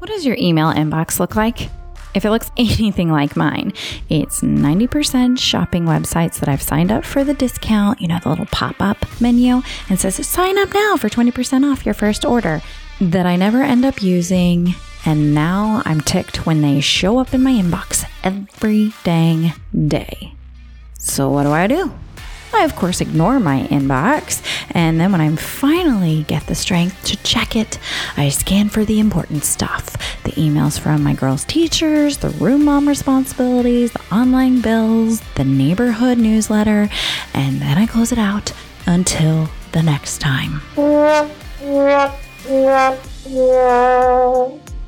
What does your email inbox look like? If it looks anything like mine, it's 90% shopping websites that I've signed up for the discount, you know, the little pop up menu, and says sign up now for 20% off your first order that I never end up using. And now I'm ticked when they show up in my inbox every dang day. So, what do I do? I, of course, ignore my inbox, and then when I finally get the strength to check it, I scan for the important stuff the emails from my girls' teachers, the room mom responsibilities, the online bills, the neighborhood newsletter, and then I close it out until the next time.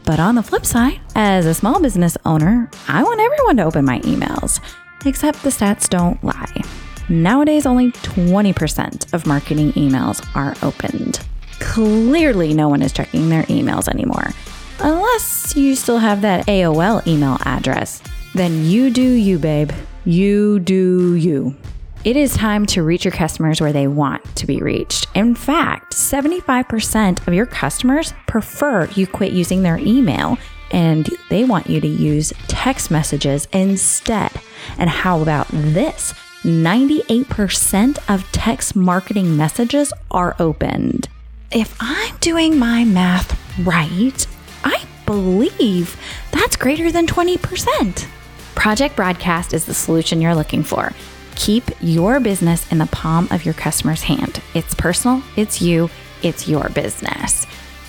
But on the flip side, as a small business owner, I want everyone to open my emails, except the stats don't lie. Nowadays, only 20% of marketing emails are opened. Clearly, no one is checking their emails anymore. Unless you still have that AOL email address. Then you do you, babe. You do you. It is time to reach your customers where they want to be reached. In fact, 75% of your customers prefer you quit using their email and they want you to use text messages instead. And how about this? 98% of text marketing messages are opened. If I'm doing my math right, I believe that's greater than 20%. Project Broadcast is the solution you're looking for. Keep your business in the palm of your customer's hand. It's personal, it's you, it's your business.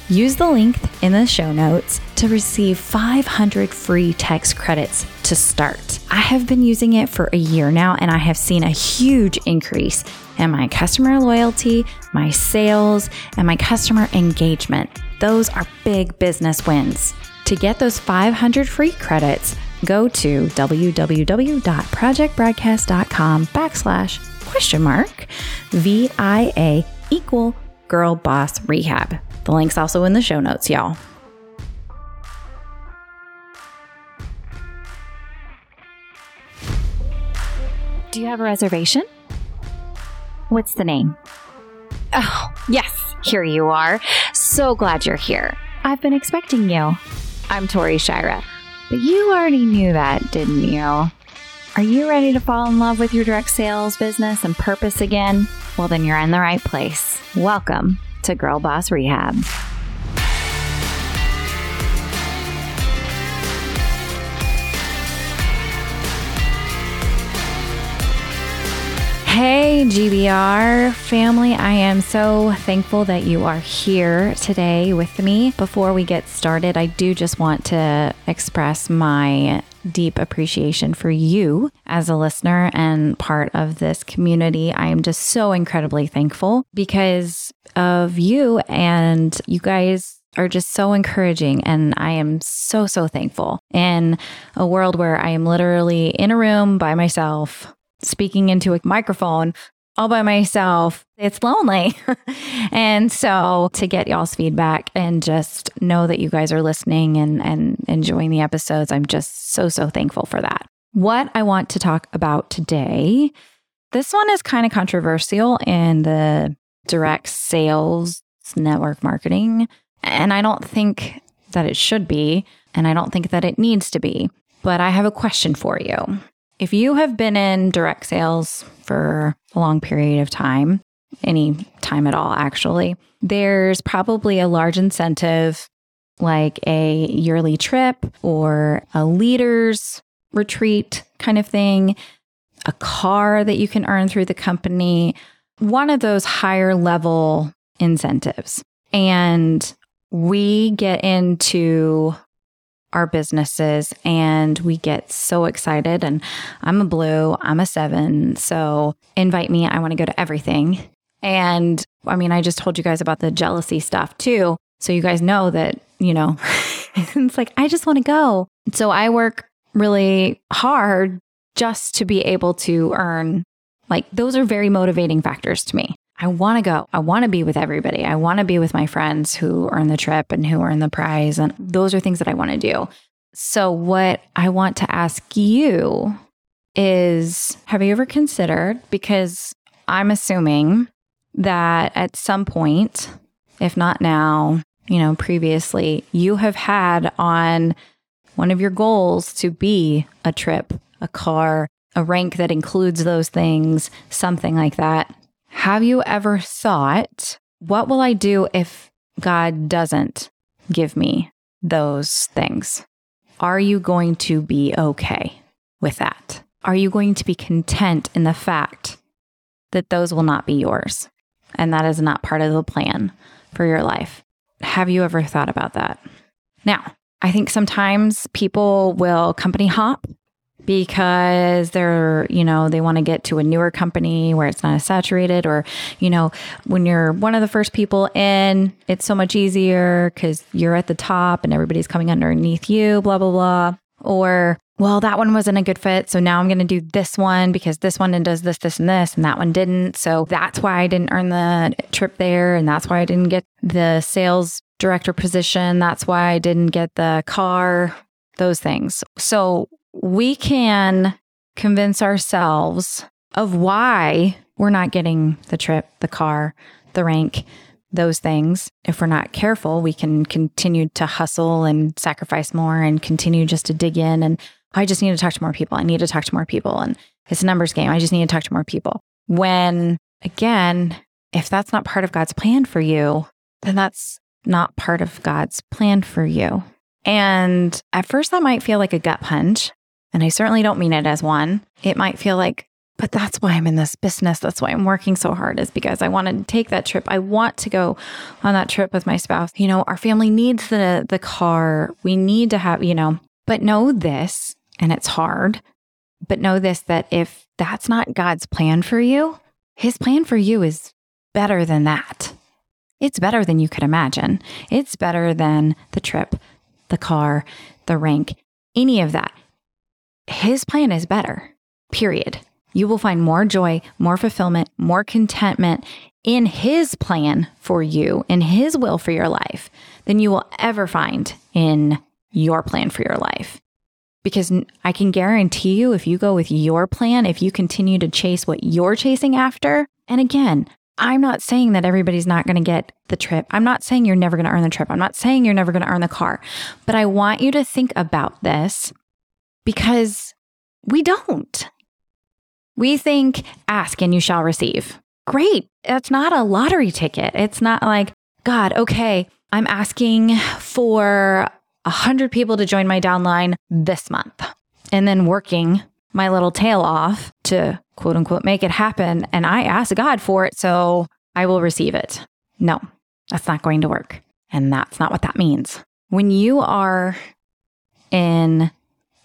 Use the link in the show notes to receive 500 free text credits to start. I have been using it for a year now and I have seen a huge increase in my customer loyalty, my sales, and my customer engagement. Those are big business wins. To get those 500 free credits, go to www.projectbroadcast.com backslash question mark VIA equal girl boss rehab. The link's also in the show notes, y'all. Do you have a reservation? What's the name? Oh, yes, here you are. So glad you're here. I've been expecting you. I'm Tori Shirah. But you already knew that, didn't you? Are you ready to fall in love with your direct sales business and purpose again? Well, then you're in the right place. Welcome to Girl Boss Rehab. Hey, GBR family. I am so thankful that you are here today with me. Before we get started, I do just want to express my deep appreciation for you as a listener and part of this community. I am just so incredibly thankful because of you, and you guys are just so encouraging. And I am so, so thankful in a world where I am literally in a room by myself speaking into a microphone all by myself, it's lonely. and so to get y'all's feedback and just know that you guys are listening and, and enjoying the episodes, I'm just so, so thankful for that. What I want to talk about today, this one is kind of controversial in the direct sales network marketing. And I don't think that it should be. And I don't think that it needs to be. But I have a question for you. If you have been in direct sales for a long period of time, any time at all, actually, there's probably a large incentive like a yearly trip or a leader's retreat kind of thing, a car that you can earn through the company, one of those higher level incentives. And we get into our businesses and we get so excited. And I'm a blue, I'm a seven. So invite me. I want to go to everything. And I mean, I just told you guys about the jealousy stuff too. So you guys know that, you know, it's like, I just want to go. So I work really hard just to be able to earn. Like, those are very motivating factors to me. I want to go. I want to be with everybody. I want to be with my friends who earn the trip and who earn the prize. And those are things that I want to do. So, what I want to ask you is have you ever considered, because I'm assuming that at some point, if not now, you know, previously you have had on one of your goals to be a trip, a car, a rank that includes those things, something like that. Have you ever thought, what will I do if God doesn't give me those things? Are you going to be okay with that? Are you going to be content in the fact that those will not be yours and that is not part of the plan for your life? Have you ever thought about that? Now, I think sometimes people will company hop because they're, you know, they want to get to a newer company where it's not as saturated, or, you know, when you're one of the first people in, it's so much easier because you're at the top and everybody's coming underneath you, blah, blah, blah. Or, well, that one wasn't a good fit. So now I'm going to do this one because this one does this, this, and this, and that one didn't. So that's why I didn't earn the trip there. And that's why I didn't get the sales director position. That's why I didn't get the car, those things. So we can convince ourselves of why we're not getting the trip, the car, the rank, those things. If we're not careful, we can continue to hustle and sacrifice more and continue just to dig in. And I just need to talk to more people. I need to talk to more people. And it's a numbers game. I just need to talk to more people. When again, if that's not part of God's plan for you, then that's not part of God's plan for you. And at first, that might feel like a gut punch. And I certainly don't mean it as one. It might feel like, but that's why I'm in this business. That's why I'm working so hard, is because I want to take that trip. I want to go on that trip with my spouse. You know, our family needs the the car. We need to have, you know, but know this, and it's hard, but know this that if that's not God's plan for you, his plan for you is better than that. It's better than you could imagine. It's better than the trip, the car, the rank, any of that his plan is better, period. You will find more joy, more fulfillment, more contentment in his plan for you, in his will for your life, than you will ever find in your plan for your life. Because I can guarantee you, if you go with your plan, if you continue to chase what you're chasing after, and again, I'm not saying that everybody's not going to get the trip. I'm not saying you're never going to earn the trip. I'm not saying you're never going to earn the car. But I want you to think about this because we don't. We think, ask and you shall receive. Great. That's not a lottery ticket. It's not like, God, okay, I'm asking for a hundred people to join my downline this month and then working my little tail off to quote unquote make it happen. And I ask God for it, so I will receive it. No, that's not going to work. And that's not what that means. When you are in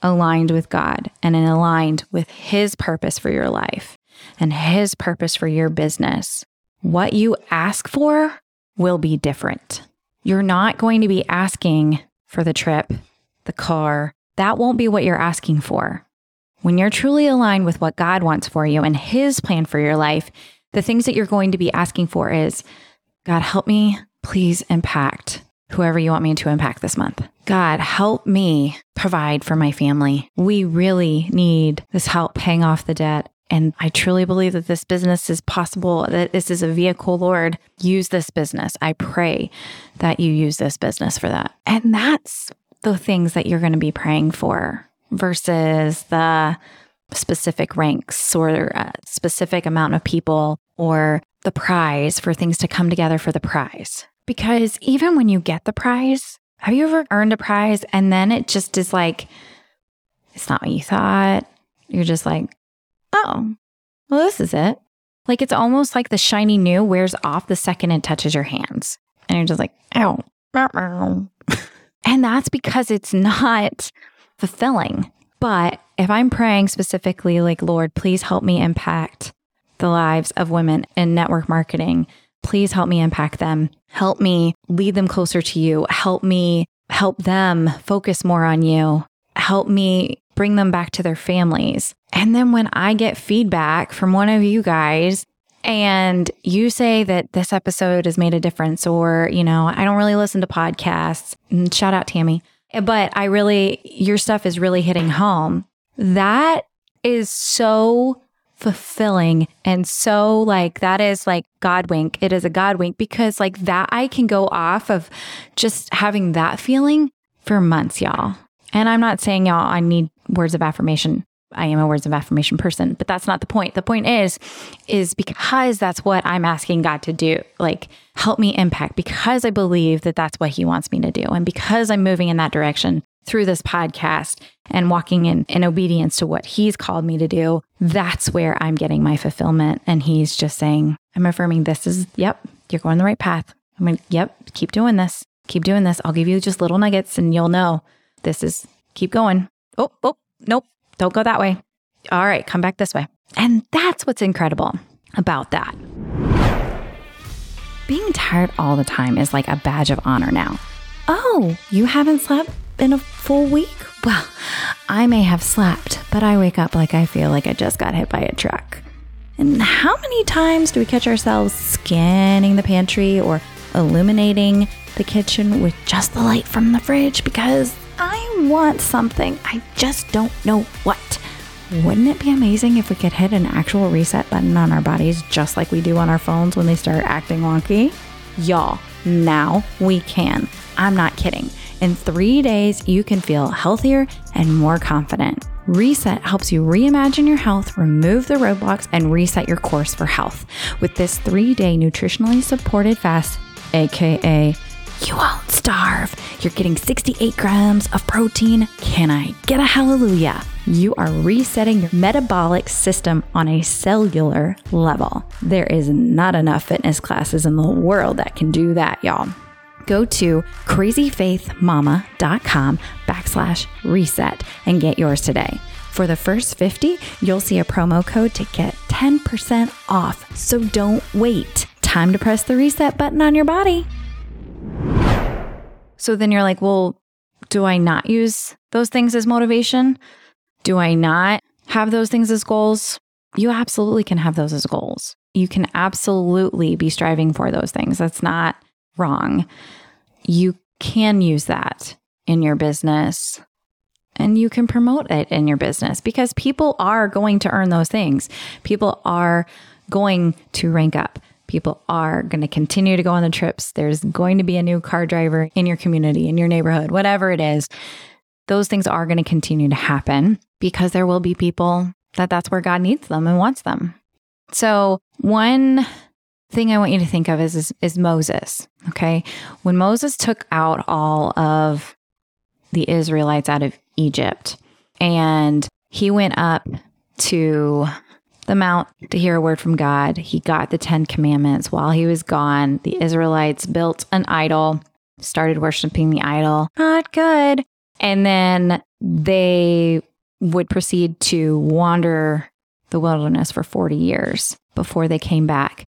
aligned with God and aligned with His purpose for your life and His purpose for your business, what you ask for will be different. You're not going to be asking for the trip, the car. That won't be what you're asking for. When you're truly aligned with what God wants for you and His plan for your life, the things that you're going to be asking for is God, help me please impact whoever you want me to impact this month. God, help me provide for my family. We really need this help paying off the debt. And I truly believe that this business is possible, that this is a vehicle, Lord. Use this business. I pray that you use this business for that. And that's the things that you're going to be praying for versus the specific ranks or a specific amount of people or the prize for things to come together for the prize. Because even when you get the prize, have you ever earned a prize and then it just is like, it's not what you thought? You're just like, oh, well, this is it. Like it's almost like the shiny new wears off the second it touches your hands. And you're just like, oh. and that's because it's not fulfilling. But if I'm praying specifically, like, Lord, please help me impact the lives of women in network marketing Please help me unpack them. Help me lead them closer to you. Help me help them focus more on you. Help me bring them back to their families. And then when I get feedback from one of you guys and you say that this episode has made a difference, or, you know, I don't really listen to podcasts, mm, shout out Tammy, but I really, your stuff is really hitting home. That is so fulfilling and so like that is like God wink. It is a God wink because like that I can go off of just having that feeling for months, y'all. And I'm not saying y'all I need words of affirmation. I am a words of affirmation person, but that's not the point. The point is, is because that's what I'm asking God to do. Like, help me impact because I believe that that's what He wants me to do. And because I'm moving in that direction through this podcast and walking in, in obedience to what He's called me to do, that's where I'm getting my fulfillment. And He's just saying, I'm affirming this is, yep, you're going the right path. I'm mean, yep, keep doing this. Keep doing this. I'll give you just little nuggets and you'll know this is, keep going. Oh, oh, nope don't go that way. All right, come back this way. And that's what's incredible about that. Being tired all the time is like a badge of honor now. Oh, you haven't slept in a full week? Well, I may have slept, but I wake up like I feel like I just got hit by a truck. And how many times do we catch ourselves scanning the pantry or illuminating the kitchen with just the light from the fridge because I want something. I just don't know what. Wouldn't it be amazing if we could hit an actual reset button on our bodies just like we do on our phones when they start acting wonky? Y'all, now we can. I'm not kidding. In three days, you can feel healthier and more confident. Reset helps you reimagine your health, remove the roadblocks, and reset your course for health. With this three day nutritionally supported fast, aka you won't starve. You're getting 68 grams of protein. Can I get a hallelujah? You are resetting your metabolic system on a cellular level. There is not enough fitness classes in the world that can do that, y'all. Go to crazyfaithmama.com backslash reset and get yours today. For the first 50, you'll see a promo code to get 10% off. So don't wait. Time to press the reset button on your body. So then you're like, well, do I not use those things as motivation? Do I not have those things as goals? You absolutely can have those as goals. You can absolutely be striving for those things. That's not wrong. You can use that in your business and you can promote it in your business because people are going to earn those things. People are going to rank up. People are going to continue to go on the trips. There's going to be a new car driver in your community, in your neighborhood, whatever it is. Those things are going to continue to happen because there will be people that that's where God needs them and wants them. So, one thing I want you to think of is, is, is Moses. Okay. When Moses took out all of the Israelites out of Egypt and he went up to the mount to hear a word from God. He got the Ten Commandments. While he was gone, the Israelites built an idol, started worshiping the idol. Not good. And then they would proceed to wander the wilderness for 40 years before they came back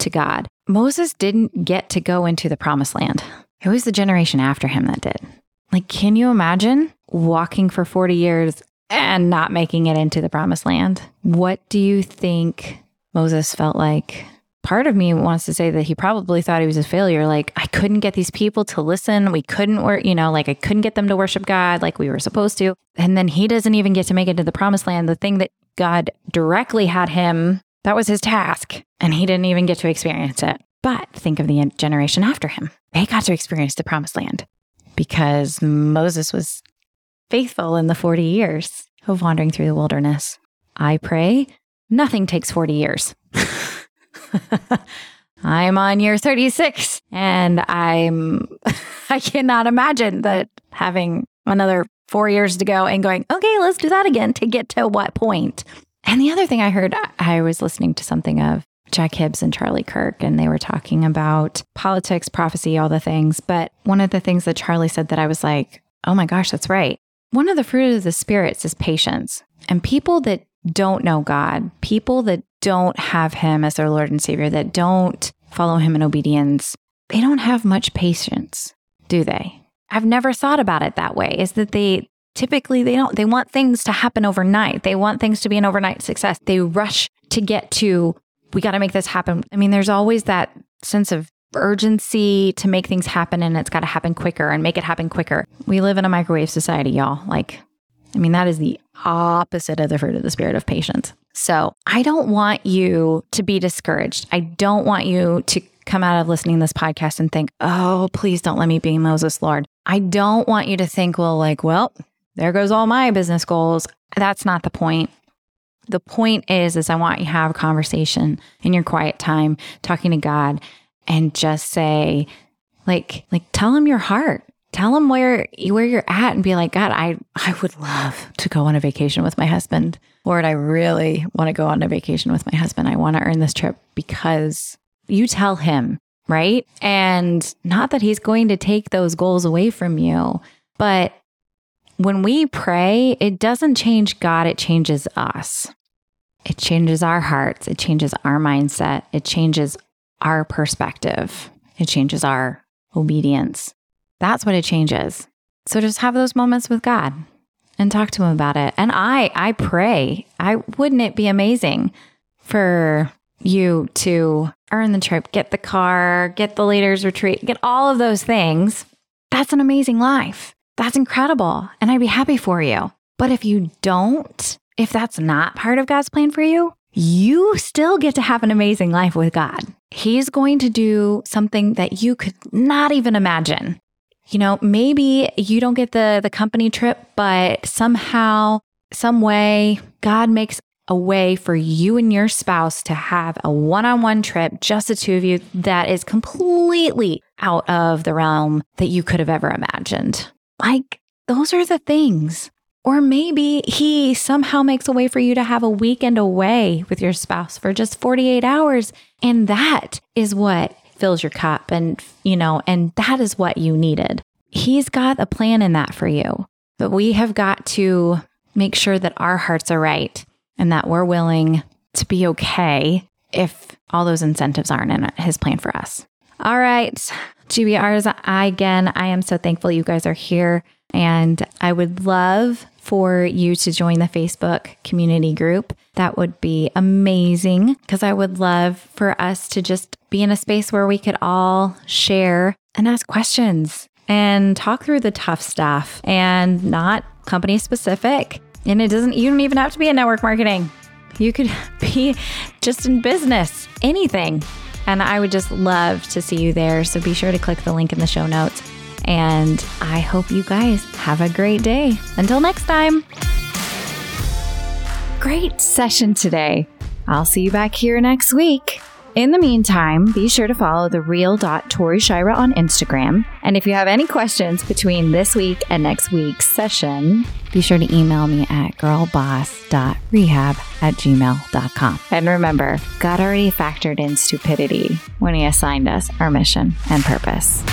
to God. Moses didn't get to go into the promised land. It was the generation after him that did. Like, can you imagine walking for 40 years and not making it into the promised land. What do you think Moses felt like? Part of me wants to say that he probably thought he was a failure. Like, I couldn't get these people to listen. We couldn't work, you know, like I couldn't get them to worship God like we were supposed to. And then he doesn't even get to make it to the promised land. The thing that God directly had him, that was his task. And he didn't even get to experience it. But think of the generation after him. They got to experience the promised land because Moses was faithful in the 40 years of wandering through the wilderness. I pray nothing takes 40 years. I'm on year 36 and I'm I cannot imagine that having another 4 years to go and going, "Okay, let's do that again to get to what point?" And the other thing I heard I was listening to something of Jack Hibbs and Charlie Kirk, and they were talking about politics, prophecy, all the things. But one of the things that Charlie said that I was like, oh my gosh, that's right. One of the fruit of the spirits is patience. And people that don't know God, people that don't have Him as their Lord and Savior, that don't follow Him in obedience, they don't have much patience, do they? I've never thought about it that way. Is that they typically they don't they want things to happen overnight. They want things to be an overnight success. They rush to get to we got to make this happen. I mean, there's always that sense of urgency to make things happen and it's got to happen quicker and make it happen quicker. We live in a microwave society, y'all. Like, I mean, that is the opposite of the fruit of the spirit of patience. So I don't want you to be discouraged. I don't want you to come out of listening to this podcast and think, oh, please don't let me be Moses, Lord. I don't want you to think, well, like, well, there goes all my business goals. That's not the point. The point is, is I want you to have a conversation in your quiet time, talking to God, and just say, like, like tell him your heart. Tell him where where you're at and be like, God, I I would love to go on a vacation with my husband. Lord, I really want to go on a vacation with my husband. I want to earn this trip because you tell him, right? And not that he's going to take those goals away from you, but when we pray, it doesn't change God, it changes us. It changes our hearts, it changes our mindset, it changes our perspective, it changes our obedience. That's what it changes. So just have those moments with God and talk to him about it. And I I pray, I wouldn't it be amazing for you to earn the trip, get the car, get the leaders retreat, get all of those things, that's an amazing life. That's incredible. And I'd be happy for you. But if you don't, if that's not part of God's plan for you, you still get to have an amazing life with God. He's going to do something that you could not even imagine. You know, maybe you don't get the the company trip, but somehow, some way, God makes a way for you and your spouse to have a one on one trip, just the two of you, that is completely out of the realm that you could have ever imagined. Like, those are the things. Or maybe he somehow makes a way for you to have a weekend away with your spouse for just 48 hours. And that is what fills your cup. And, you know, and that is what you needed. He's got a plan in that for you. But we have got to make sure that our hearts are right and that we're willing to be okay if all those incentives aren't in his plan for us. All right, GBRs, I, again, I am so thankful you guys are here. And I would love for you to join the Facebook community group. That would be amazing because I would love for us to just be in a space where we could all share and ask questions and talk through the tough stuff and not company specific. And it doesn't, you don't even have to be in network marketing. You could be just in business, anything. And I would just love to see you there. So be sure to click the link in the show notes. And I hope you guys have a great day. Until next time. Great session today. I'll see you back here next week. In the meantime, be sure to follow the real.tori on Instagram. And if you have any questions between this week and next week's session, be sure to email me at girlboss.rehab at gmail.com. And remember, God already factored in stupidity when He assigned us our mission and purpose.